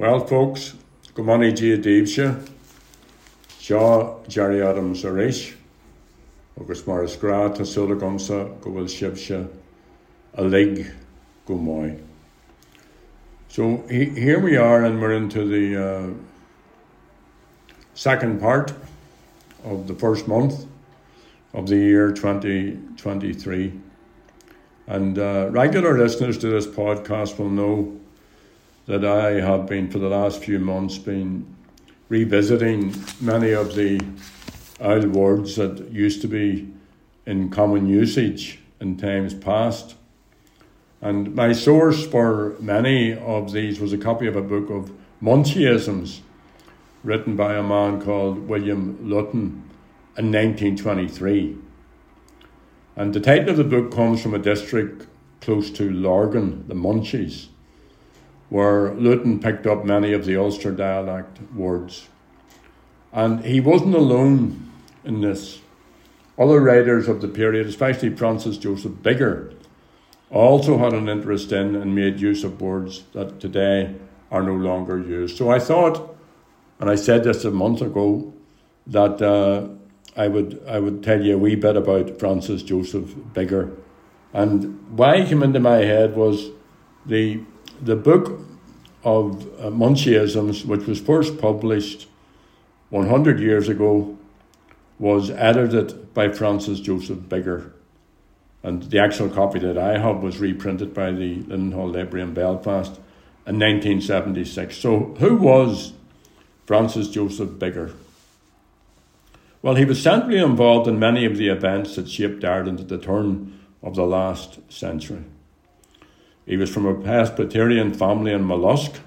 Well, folks, go morning Gia Deebsha, Shaw Gerry Adams Arish, agus mar is gra a sula gomsa go mai. So he, here we are, and we're into the uh, second part of the first month of the year 2023. And uh, regular listeners to this podcast will know that I have been for the last few months been revisiting many of the old words that used to be in common usage in times past. And my source for many of these was a copy of a book of Montiaghisms written by a man called William Lutton in 1923. And the title of the book comes from a district close to Lurgan, the Montiaghs where Lutton picked up many of the Ulster dialect words. And he wasn't alone in this. Other writers of the period, especially Francis Joseph Bigger, also had an interest in and made use of words that today are no longer used. So I thought, and I said this a month ago, that uh, I would I would tell you a wee bit about Francis Joseph Bigger. And why he came into my head was the the book of uh, Montiaghisms, which was first published 100 years ago, was edited by Francis Joseph Bigger. And the actual copy that I have was reprinted by the Linen Hall Library in Belfast in 1976. So, who was Francis Joseph Bigger? Well, he was centrally involved in many of the events that shaped Ireland at the turn of the last century. He was from a Presbyterian family in Mallusk.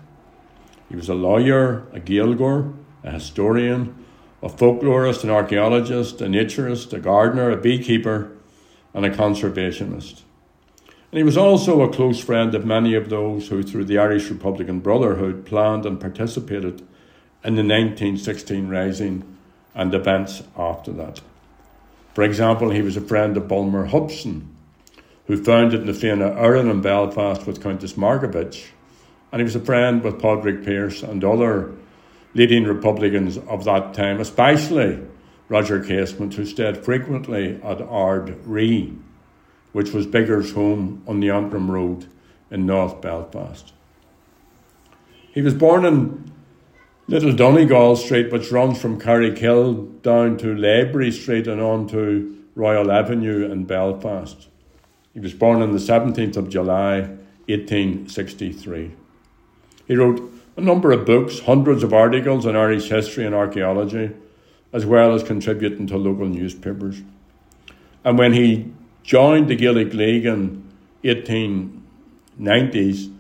He was a lawyer, a Gaeilgeoir, a historian, a folklorist, an archaeologist, a naturist, a gardener, a beekeeper, and a conservationist. And he was also a close friend of many of those who, through the Irish Republican Brotherhood, planned and participated in the 1916 Rising and events after that. For example, he was a friend of Bulmer Hobson, who founded the Fianna Éireann in Belfast with Countess Markievicz, and he was a friend with Padraig Pearse and other leading Republicans of that time, especially Roger Casement, who stayed frequently at Ard Righ, which was Bigger's home on the Antrim Road in North Belfast. He was born in Little Donegal Street, which runs from Carrickhill down to Library Street and on to Royal Avenue in Belfast. He was born on the 17th of July 1863. He wrote a number of books, hundreds of articles on Irish history and archaeology, as well as contributing to local newspapers. And when he joined the Gaelic League in 1890s,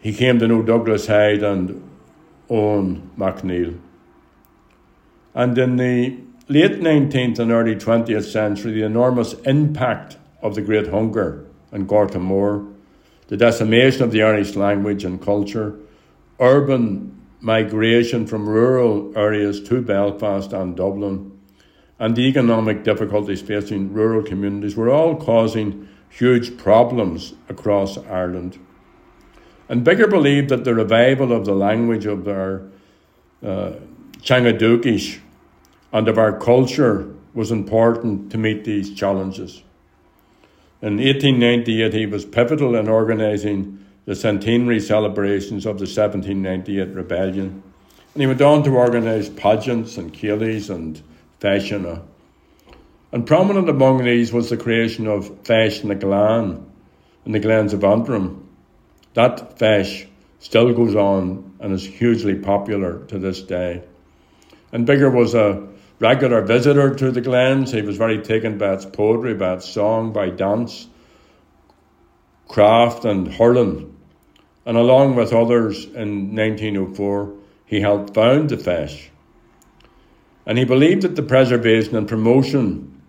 he came to know Douglas Hyde and Eoin MacNeill. And in the late 19th and early 20th century, the enormous impact of the Great Hunger and Gorta Mór, the decimation of the Irish language and culture, urban migration from rural areas to Belfast and Dublin, and the economic difficulties facing rural communities were all causing huge problems across Ireland. And Bigger believed that the revival of the language of our uh, Changadukish and of our culture was important to meet these challenges. In 1898, he was pivotal in organising the centenary celebrations of the 1798 rebellion. And he went on to organise pageants and ceilidhs and fashion. And prominent among these was the creation of Feis na nGleann in the Glens of Antrim. That Feis still goes on and is hugely popular to this day. And Bigger was a regular visitor to the Glens. He was very taken by its poetry, by its song, by dance, craft, and hurling. And along with others in 1904, he helped found the Feis. And he believed that the preservation and promotion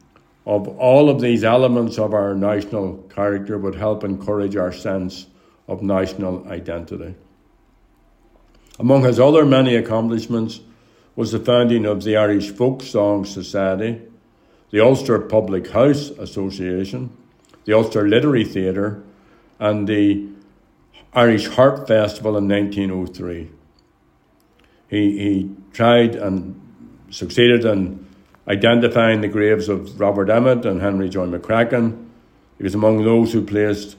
of all of these elements of our national character would help encourage our sense of national identity. Among his other many accomplishments, was the founding of the Irish Folk Song Society, the Ulster Public House Association, the Ulster Literary Theatre, and the Irish Harp Festival in 1903. He, he tried and succeeded in identifying the graves of Robert Emmet and Henry Joy McCracken. He was among those who placed,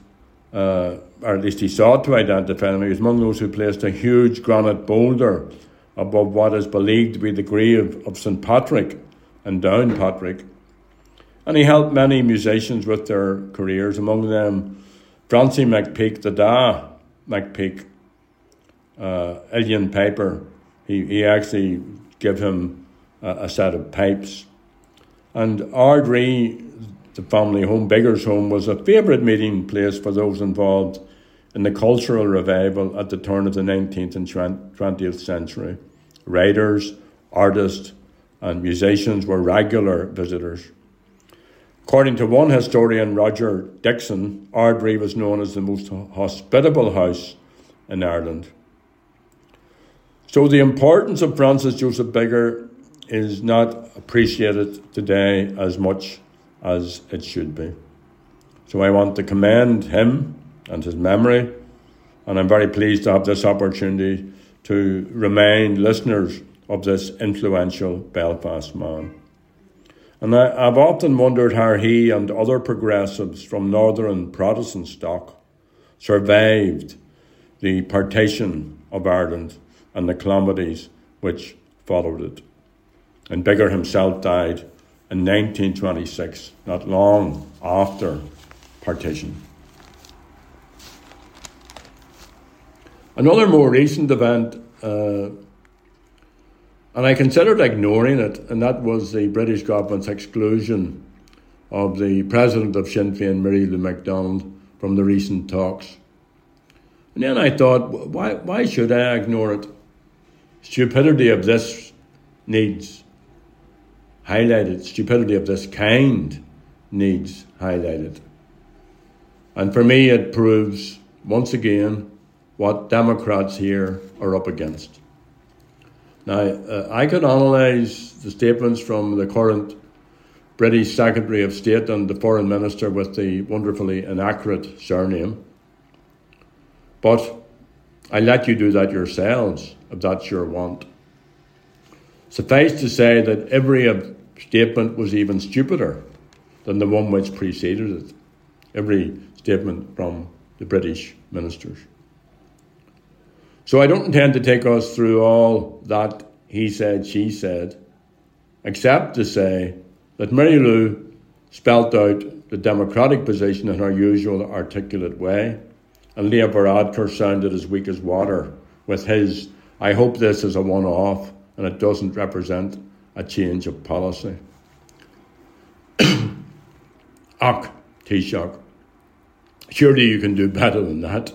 uh, or at least he sought to identify them, he was among those who placed a huge granite boulder above what is believed to be the grave of St. Patrick and Downpatrick. And he helped many musicians with their careers, among them Francie McPeake, the Da McPeake, uh, Uilleann Piper. He, he actually gave him a, a set of pipes. And Ardrigh, the family home, Bigger's home, was a favourite meeting place for those involved in the cultural revival at the turn of the 19th and 20th century. Writers, artists, and musicians were regular visitors. According to one historian, Roger Dixon, Ardrigh was known as the most hospitable house in Ireland. So the importance of Francis Joseph Bigger is not appreciated today as much as it should be. So I want to commend him and his memory, and I'm very pleased to have this opportunity to remind listeners of this influential Belfast man. And I, have often wondered how he and other progressives from northern Protestant stock survived the partition of Ireland and the calamities which followed it. And Bigger himself died in 1926, not long after partition. Another more recent event, uh, and I considered ignoring it, and that was the British government's exclusion of the president of Sinn Féin, Mary Lou McDonald, from the recent talks. And then I thought, why, why should I ignore it? Stupidity of this needs highlighted, stupidity of this kind needs highlighted. And for me, it proves once again what Democrats here are up against. Now, uh, I could analyse the statements from the current British Secretary of State and the Foreign Minister with the wonderfully inaccurate surname, but I let you do that yourselves if that's your want. Suffice to say that every statement was even stupider than the one which preceded it. Every statement from the British ministers. So I don't intend to take us through all that he said, she said, except to say that Mary Lou spelt out the democratic position in her usual articulate way, and Leo Varadkar sounded as weak as water with his, I hope this is a one off and it doesn't represent a change of policy. Ach, Taoiseach, surely you can do better than that.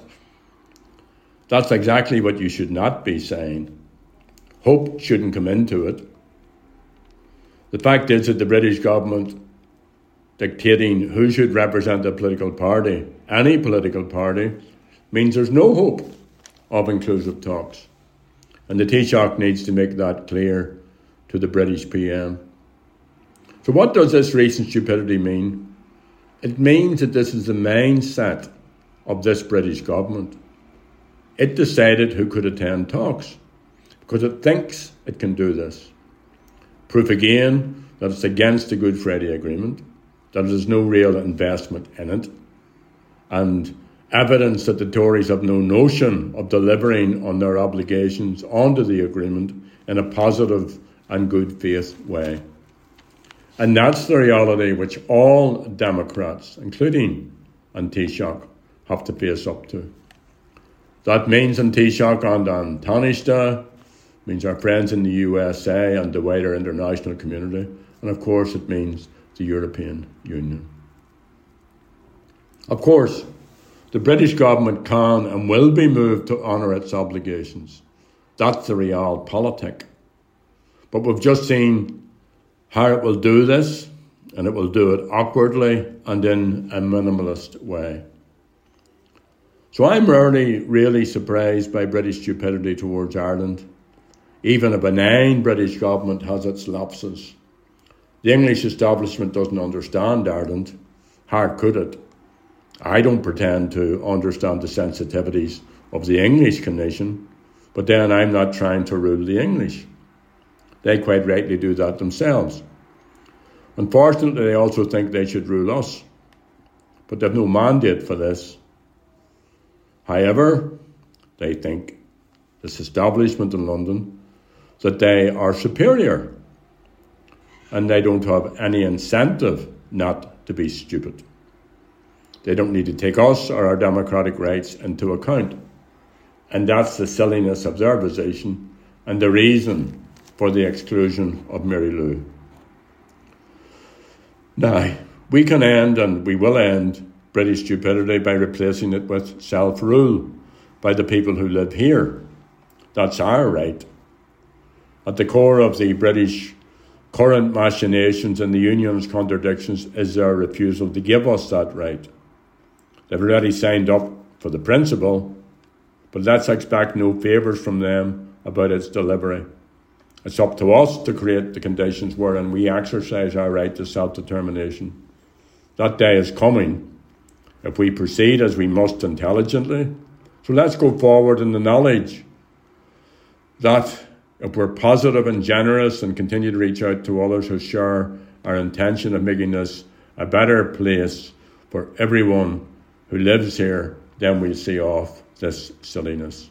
That's exactly what you should not be saying. Hope shouldn't come into it. The fact is that the British government dictating who should represent a political party, any political party, means there's no hope of inclusive talks. And the Taoiseach needs to make that clear to the British PM. So, what does this recent stupidity mean? It means that this is the mindset of this British government it decided who could attend talks because it thinks it can do this. Proof again that it's against the Good Friday Agreement, that there's no real investment in it, and evidence that the Tories have no notion of delivering on their obligations under the agreement in a positive and good faith way. And that's the reality which all Democrats, including An Taoiseach, have to face up to. That means in Taoiseach and on Taoiseach, means our friends in the USA and the wider international community, and of course it means the European Union. Of course, the British government can and will be moved to honour its obligations. That's the realpolitik. But we've just seen how it will do this, and it will do it awkwardly and in a minimalist way. So I'm rarely really surprised by British stupidity towards Ireland. Even a benign British government has its lapses. The English establishment doesn't understand Ireland. How could it? I don't pretend to understand the sensitivities of the English condition, but then I'm not trying to rule the English. They quite rightly do that themselves. Unfortunately, they also think they should rule us, but they've no mandate for this. However, they think, this establishment in London, that they are superior and they don't have any incentive not to be stupid. They don't need to take us or our democratic rights into account. And that's the silliness of their position and the reason for the exclusion of Mary Lou. Now, we can end and we will end British stupidity by replacing it with self rule by the people who live here. That's our right. At the core of the British current machinations and the Union's contradictions is their refusal to give us that right. They've already signed up for the principle, but let's expect no favours from them about its delivery. It's up to us to create the conditions wherein we exercise our right to self determination. That day is coming if we proceed as we must intelligently. So let's go forward in the knowledge that if we're positive and generous and continue to reach out to others who share our intention of making this a better place for everyone who lives here, then we'll see off this silliness.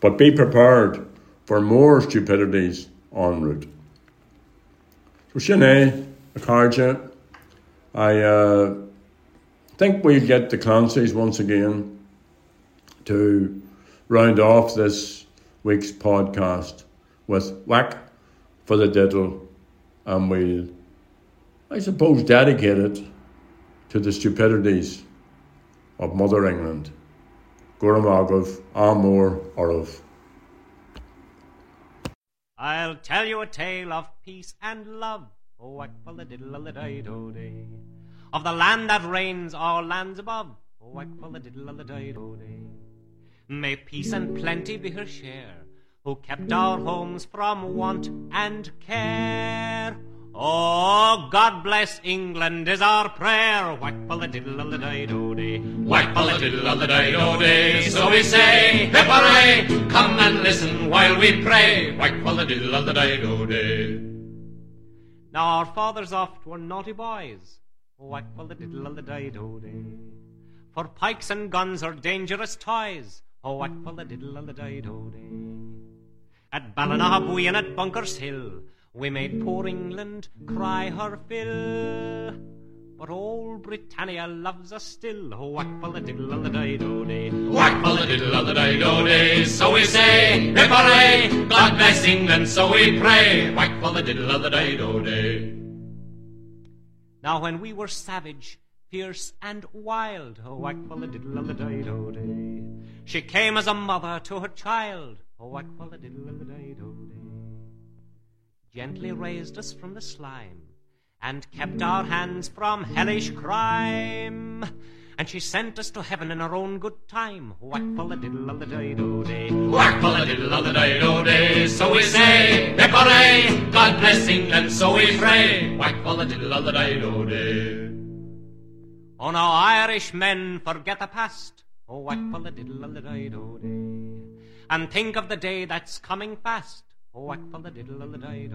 But be prepared for more stupidities en route. So, Sinead, I uh, think we'll get the Clancy's once again to round off this week's podcast with whack for the diddle, and we'll, I suppose, dedicate it to the stupidities of Mother England. Guramagav, Amor, Orav. I'll tell you a tale of peace and love, oh, whack for the diddle of the day of the land that reigns all lands above, oh, May peace and plenty be her share who kept our homes from want and care. Oh, God bless England is our prayer. Whack the diddle of the day do day. Whack the diddle of the day do day. So we say, hip hooray, come and listen while we pray. Whack the diddle of the day do day. Now our fathers oft were naughty boys. Oh, whack for the diddle of the day do day. For pikes and guns are dangerous toys. Oh, whack for the diddle of the day do day. At Ballinahaboo and at Bunker's Hill, we made poor England cry her fill. But old Britannia loves us still. Oh, whack for the diddle oh, of the day do day. Whack for the diddle of the day do day. So we say, hip hooray, God bless England, so we pray. Oh, whack for the diddle of the day do day. Now when we were savage, fierce and wild, oh, day. She came as a mother to her child. Oh, day Gently raised us from the slime, and kept our hands from hellish crime. And she sent us to heaven in her own good time. Whack mm. for the diddle of the day do day. Whack for the diddle of the day do day. So we say, hip hooray, God bless England, so we pray. Whack for the diddle of the day do day. Oh, now Irish men forget the past. Oh, whack mm. for the diddle of the day do day and think of the day that's coming fast. Oh, what for the diddle of the day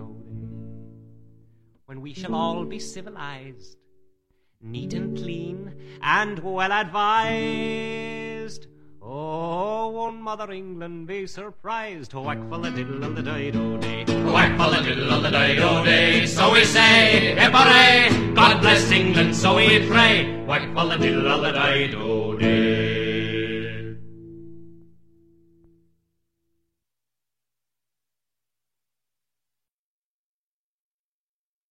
when we shall all be civilized, neat and clean, and well advised. Oh, won't Mother England be surprised? Whack for the diddle of the day do day. Whack for the diddle of the day do day. So we say, hip hooray, God bless England, so we pray. Whack for the diddle of the day do day.